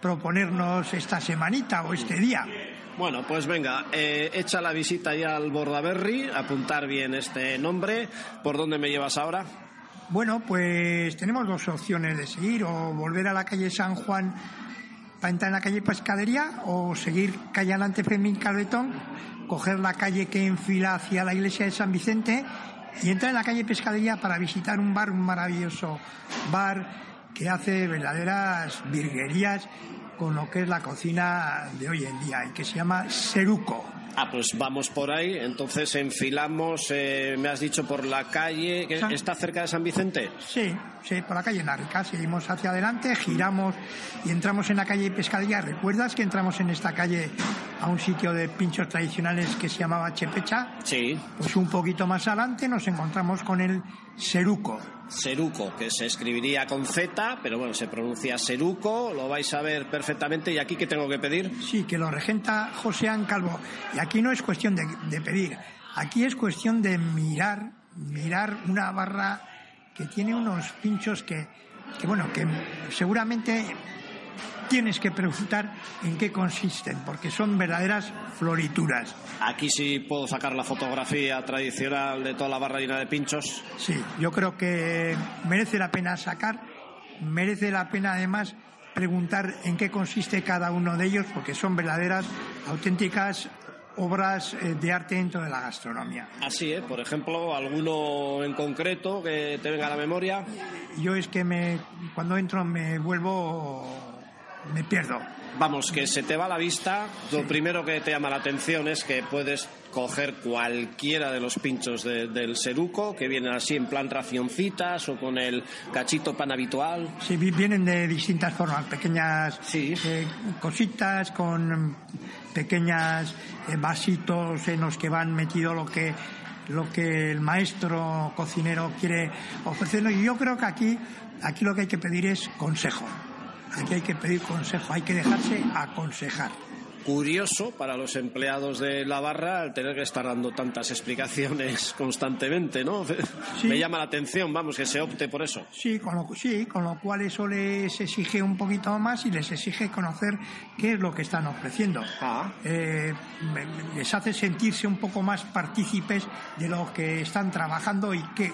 proponernos esta semanita o este día. Bueno, pues venga, eh, echa la visita ya al Bordaberry, apuntar bien este nombre. ¿Por dónde me llevas ahora? Bueno, pues tenemos dos opciones de seguir, o volver a la calle San Juan para entrar en la calle Pescadería, o seguir calle Alante Fermín Calvetón, coger la calle que enfila hacia la iglesia de San Vicente y entrar en la calle Pescadería para visitar un bar, un maravilloso bar que hace verdaderas virguerías con lo que es la cocina de hoy en día y que se llama Seruco. Ah, pues vamos por ahí. Entonces enfilamos, eh, me has dicho, por la calle. que San- ¿Está cerca de San Vicente? Sí, sí, por la calle Narrica. Seguimos hacia adelante, giramos y entramos en la calle Pescadería. ¿Recuerdas que entramos en esta calle a un sitio de pinchos tradicionales que se llamaba Chepecha? Sí. Pues un poquito más adelante nos encontramos con el Seruco. Seruco, que se escribiría con Z, pero bueno, se pronuncia Seruco, lo vais a ver perfectamente. ¿Y aquí qué tengo que pedir? Sí, que lo regenta José Calvo. Y aquí no es cuestión de, de pedir, aquí es cuestión de mirar, mirar una barra que tiene unos pinchos que, que bueno, que seguramente tienes que preguntar en qué consisten, porque son verdaderas florituras. Aquí sí puedo sacar la fotografía tradicional de toda la barra llena de pinchos. Sí, yo creo que merece la pena sacar, merece la pena además preguntar en qué consiste cada uno de ellos, porque son verdaderas, auténticas obras eh, de arte dentro de la gastronomía. Así, ¿eh? Por ejemplo, alguno en concreto que te venga a la memoria. Yo es que me, cuando entro me vuelvo, me pierdo. Vamos, que se te va la vista. Lo primero que te llama la atención es que puedes coger cualquiera de los pinchos de- del seruco, que vienen así en plan racioncitas o con el cachito pan habitual. Sí, vi- vienen de distintas formas, pequeñas Sí. eh, cositas con pequeñas eh, vasitos en los que van metido lo que lo que el maestro cocinero quiere ofrecernos. Y yo creo que aquí, aquí lo que hay que pedir es consejo. Aquí hay que pedir consejo, hay que dejarse aconsejar. Curioso para los empleados de la barra el tener que estar dando tantas explicaciones constantemente, ¿no? Sí. Me llama la atención, vamos, que se opte por eso. Sí, con lo, sí, con lo cual eso les exige un poquito más y les exige conocer qué es lo que están ofreciendo. Ah. Eh, les hace sentirse un poco más partícipes de lo que están trabajando y qué,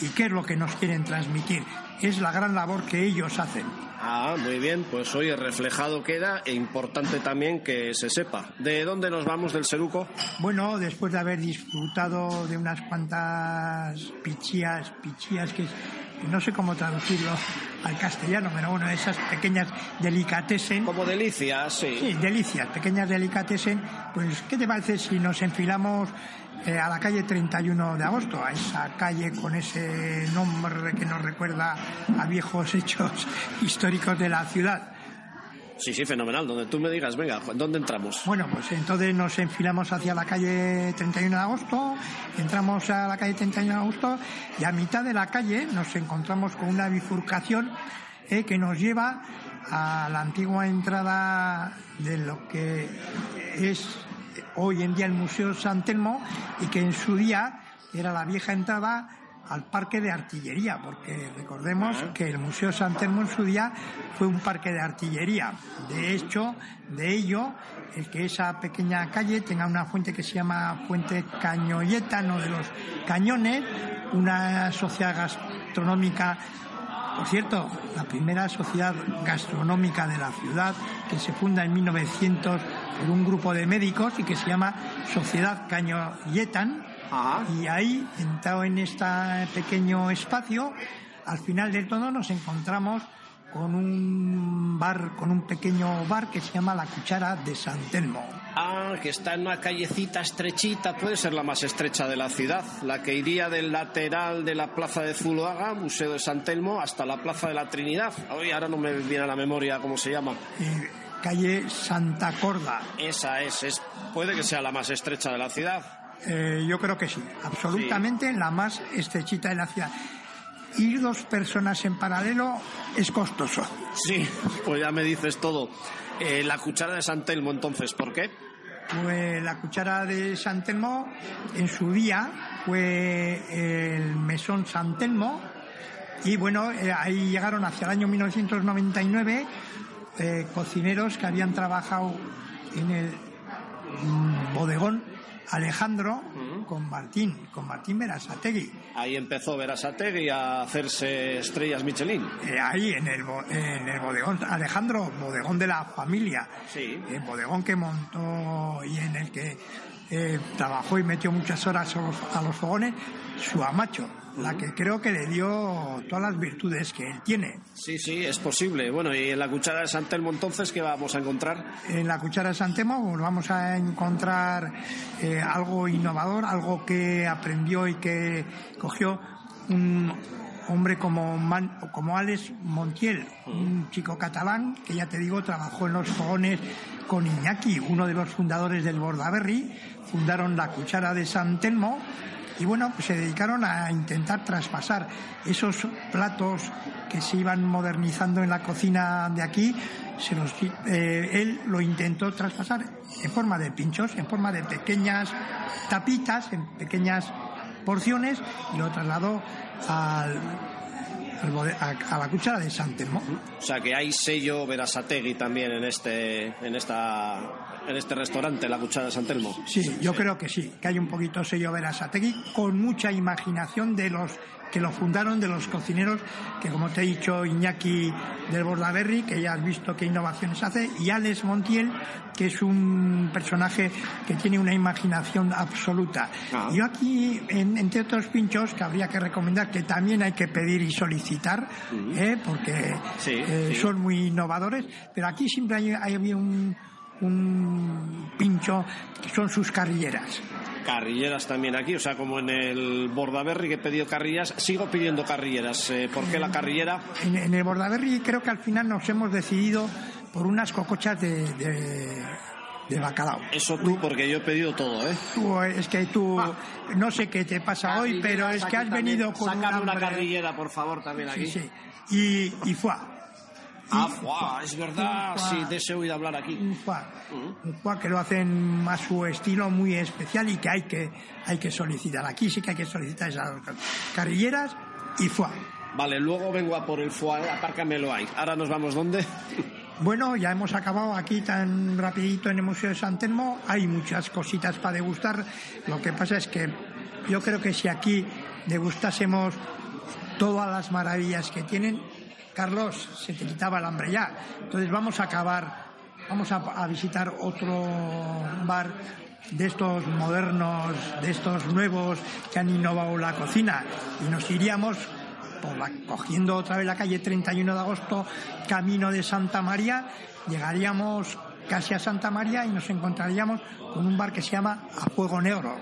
y qué es lo que nos quieren transmitir. Es la gran labor que ellos hacen. Ah, muy bien, pues hoy reflejado queda e importante también que se sepa. ¿De dónde nos vamos del seruco? Bueno, después de haber disfrutado de unas cuantas pichías, pichías que, no sé cómo traducirlo al castellano, pero bueno, esas pequeñas delicatessen. Como delicias, sí. Sí, delicias, pequeñas delicatessen. Pues, ¿qué te parece si nos enfilamos eh, a la calle 31 de agosto? A esa calle con ese nombre que nos recuerda a viejos hechos históricos de la ciudad. Sí, sí, fenomenal. Donde tú me digas, venga, ¿dónde entramos? Bueno, pues entonces nos enfilamos hacia la calle 31 de agosto, entramos a la calle 31 de agosto y a mitad de la calle nos encontramos con una bifurcación eh, que nos lleva a la antigua entrada de lo que es hoy en día el Museo San Telmo y que en su día era la vieja entrada al parque de artillería, porque recordemos que el Museo San Telmo en su día fue un parque de artillería. De hecho, de ello, el que esa pequeña calle tenga una fuente que se llama Fuente Cañoyeta, no de los cañones, una sociedad gastronómica por cierto, la primera sociedad gastronómica de la ciudad, que se funda en 1900 por un grupo de médicos y que se llama Sociedad Cañoyetan. Y ahí, entrado en este pequeño espacio, al final del todo nos encontramos con un bar, con un pequeño bar que se llama La Cuchara de San Telmo. Ah, que está en una callecita estrechita, puede ser la más estrecha de la ciudad, la que iría del lateral de la plaza de Zuloaga, Museo de San Telmo, hasta la plaza de la Trinidad. Hoy ahora no me viene a la memoria cómo se llama. Eh, calle Santa Corda. Esa es, es, puede que sea la más estrecha de la ciudad. Eh, yo creo que sí, absolutamente la más estrechita de la ciudad. Ir dos personas en paralelo es costoso. Sí, pues ya me dices todo. Eh, la cuchara de San Telmo, entonces, ¿por qué? Pues la cuchara de San Telmo en su día fue el mesón San Telmo y bueno, eh, ahí llegaron hacia el año 1999 eh, cocineros que habían trabajado en el mm, bodegón Alejandro con Martín, con Martín Berasategui. Ahí empezó Berasategui a hacerse estrellas Michelin. Eh, ahí en el, en el bodegón Alejandro, bodegón de la familia. Sí. El bodegón que montó y en el que eh, trabajó y metió muchas horas a los, a los fogones, su amacho, la que creo que le dio todas las virtudes que él tiene. Sí, sí, es posible. Bueno, y en la cuchara de San Telmo, entonces, ¿qué vamos a encontrar? En la cuchara de Santemo pues, vamos a encontrar eh, algo innovador, algo que aprendió y que cogió un hombre como, Man- como Alex Montiel, un chico catalán que ya te digo trabajó en los fogones con Iñaki, uno de los fundadores del Bordaberry, fundaron la cuchara de San Telmo y bueno, pues se dedicaron a intentar traspasar esos platos que se iban modernizando en la cocina de aquí. Se los, eh, él lo intentó traspasar en forma de pinchos, en forma de pequeñas tapitas, en pequeñas porciones y lo trasladó al, a, la cuchara de San Telmo. O sea, que hay sello Berasategui también en este, en esta, en este restaurante, la cuchara de San Telmo. Sí, yo creo que sí, que hay un poquito sello Berasategui con mucha imaginación de los que lo fundaron, de los cocineros, que como te he dicho, Iñaki del Bordaberry, que ya has visto qué innovaciones hace, y Alex Montiel, que es un personaje que tiene una imaginación absoluta. Ah. Yo aquí, en- entre otros pinchos, que habría que recomendar que también hay que pedir y solicitar, ¿eh? porque Sí, eh, sí. son muy innovadores, pero aquí siempre hay, hay un, un pincho que son sus carrilleras. Carrilleras también aquí, o sea, como en el Bordaberry que he pedido carrillas, sigo pidiendo carrilleras. Eh, ¿Por qué la carrillera? En, en el Bordaberry creo que al final nos hemos decidido por unas cocochas de, de, de bacalao. Eso tú, porque yo he pedido todo, ¿eh? Tú, es que tú, no sé qué te pasa hoy, pero es que has venido con un Sácame una carrillera, por favor, también aquí. Sí, sí. Y, y fuá. Ah, fuá, es verdad, Fuá. sí, ese he oído hablar aquí. Un fuá. Fuá que lo hacen a su estilo muy especial y que hay que, hay que solicitar. Aquí sí que hay que solicitar esas carrilleras y fuá. Vale, luego vengo a por el foie, apárcamelo ahí. Ahora nos vamos, ¿dónde? Bueno, ya hemos acabado aquí tan rapidito en el Museo de San Telmo. Hay muchas cositas para degustar. Lo que pasa es que yo creo que si aquí degustásemos todas las maravillas que tienen, Carlos, se te quitaba el hambre ya. Entonces vamos a acabar, vamos a, visitar otro bar de estos modernos, de estos nuevos que han innovado la cocina y nos iríamos cogiendo otra vez la calle 31 de agosto, camino de Santa María, llegaríamos casi a Santa María y nos encontraríamos con un bar que se llama A Fuego Negro.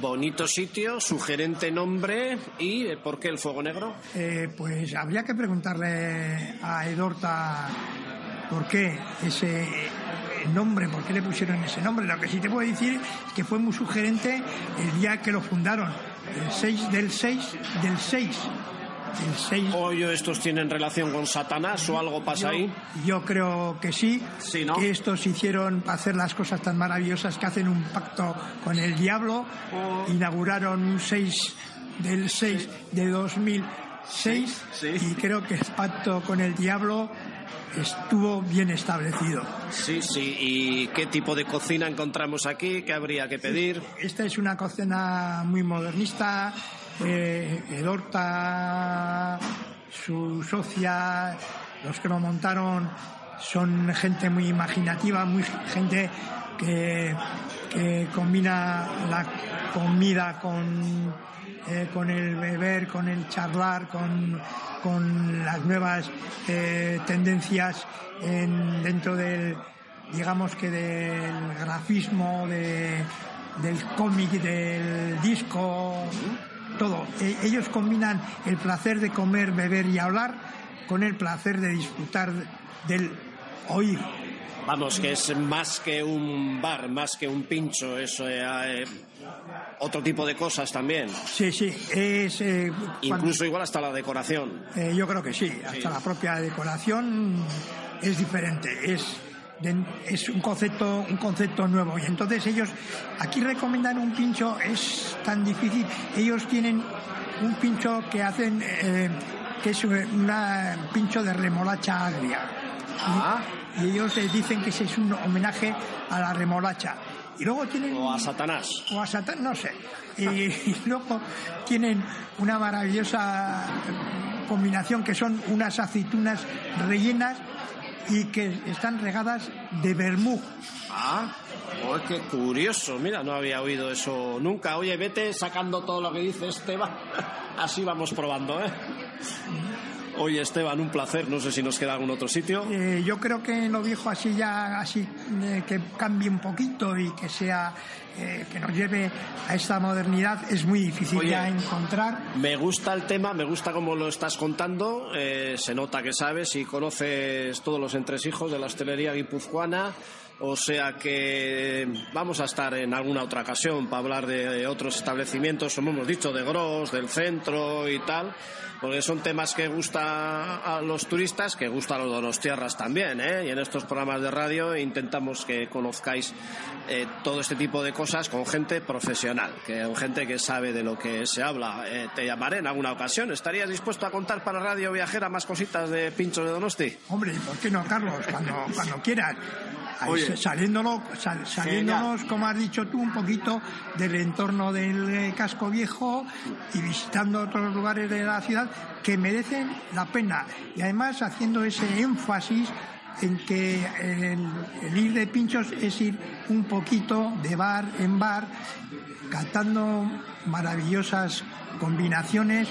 Bonito sitio, sugerente nombre y eh, ¿por qué el fuego negro? Eh, pues habría que preguntarle a Edorta por qué ese nombre, por qué le pusieron ese nombre. Lo que sí te puedo decir es que fue muy sugerente el día que lo fundaron, el 6 del 6 del 6. El 6 ¿O yo estos tienen relación con Satanás o algo pasa ahí? Yo creo que sí, Sí, ¿no? que estos hicieron para hacer las cosas tan maravillosas que hacen un pacto con el diablo. Oh. Inauguraron un 6 del 6 de 2006 Sí, sí. y creo que el pacto con el diablo estuvo bien establecido. Sí, sí. ¿Y qué tipo de cocina encontramos aquí? ¿Qué habría que pedir? Esta es una cocina muy modernista. Eh, Edorta, su socia, los que lo montaron son gente muy imaginativa, muy gente que, combina la comida, con, eh, con el beber, con el charlar, con, con las nuevas eh, tendencias en, dentro del, digamos que del grafismo, de, del cómic, del disco, todo. E- ellos combinan el placer de comer, beber y hablar con el placer de disfrutar del oír. Vamos, que es más que un bar, más que un pincho, eso eh, eh, otro tipo de cosas también. Sí, sí, es... eh, cuando- Incluso igual hasta la decoración. Eh, yo creo que sí, hasta la propia decoración es diferente, es, es un concepto un concepto nuevo. Y entonces ellos aquí recomiendan un pincho es tan difícil, ellos tienen un pincho que hacen eh, que es un pincho de remolacha agria. Y, y ellos eh, dicen que ese es un homenaje a la remolacha. Y luego tienen O a Satanás. o a Satán, no sé. Y, y luego tienen una maravillosa combinación que son unas aceitunas rellenas y que están regadas de vermú. Ah, qué curioso. Mira, no había oído eso nunca. Oye, vete sacando todo lo que dice Esteban. Así vamos probando, ¿eh? Oye, Esteban, un placer. No sé si nos queda algún otro sitio. Eh, yo creo que lo viejo así ya, así eh, que cambie un poquito y que sea, eh, que nos lleve a esta modernidad es muy difícil Oye. ya encontrar. Me gusta el tema, me gusta cómo lo estás contando. eh, se nota que sabes y conoces todos los entresijos de la hostelería guipuzcoana. O sea que vamos a estar en alguna otra ocasión para hablar de otros establecimientos, como hemos dicho, de Gros, del centro y tal, porque son temas que gusta a los turistas, que gusta a los donostiarras también, ¿eh? Y en estos programas de radio intentamos que conozcáis eh, todo este tipo de cosas con gente profesional, que con gente que sabe de lo que se habla. Eh, te llamaré en alguna ocasión. ¿Estarías dispuesto a contar para Radio Viajera más cositas de Pinchos de Donosti? Hombre, ¿por qué no, Carlos? Cuando, cuando quieras. Oye. sal- saliéndonos, como has dicho tú, un poquito del entorno del eh, casco viejo y visitando otros lugares de la ciudad que merecen la pena. Y además haciendo ese énfasis en que el, el ir de pinchos es ir un poquito de bar en bar, catando maravillosas combinaciones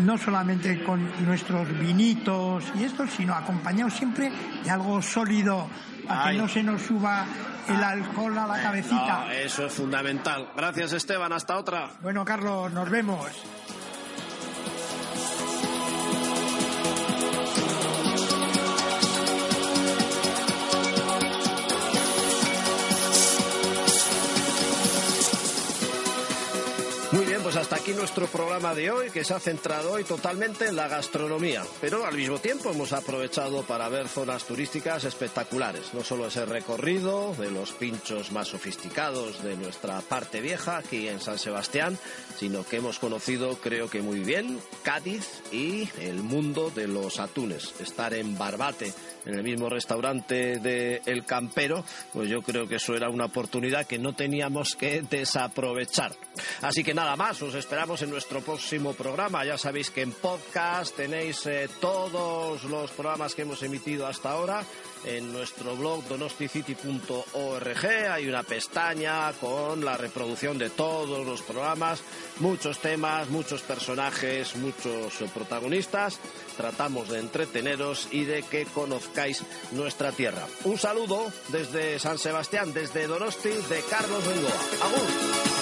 no solamente con nuestros vinitos y esto, sino acompañados siempre de algo sólido para Ay. que no se nos suba el alcohol a la cabecita. No, eso es fundamental. Gracias, Esteban. Hasta otra. Bueno, Carlos, nos vemos. Pues hasta aquí nuestro programa de hoy, que se ha centrado hoy totalmente en la gastronomía. Pero al mismo tiempo hemos aprovechado para ver zonas turísticas espectaculares. No solo ese recorrido de los pinchos más sofisticados de nuestra parte vieja aquí en San Sebastián, sino que hemos conocido, creo que muy bien, Cádiz y el mundo de los atunes. Estar en Barbate, en el mismo restaurante de El Campero, pues yo creo que eso era una oportunidad que no teníamos que desaprovechar. Así que nada más, os esperamos en nuestro próximo programa. Ya sabéis que en podcast tenéis eh, todos los programas que hemos emitido hasta ahora. En nuestro blog donosticity.org hay una pestaña con la reproducción de todos los programas, muchos temas, muchos personajes, muchos protagonistas. Tratamos de entreteneros y de que conozcáis nuestra tierra. Un saludo desde San Sebastián, desde Donosti, de Carlos Bengoa. ¡Agur!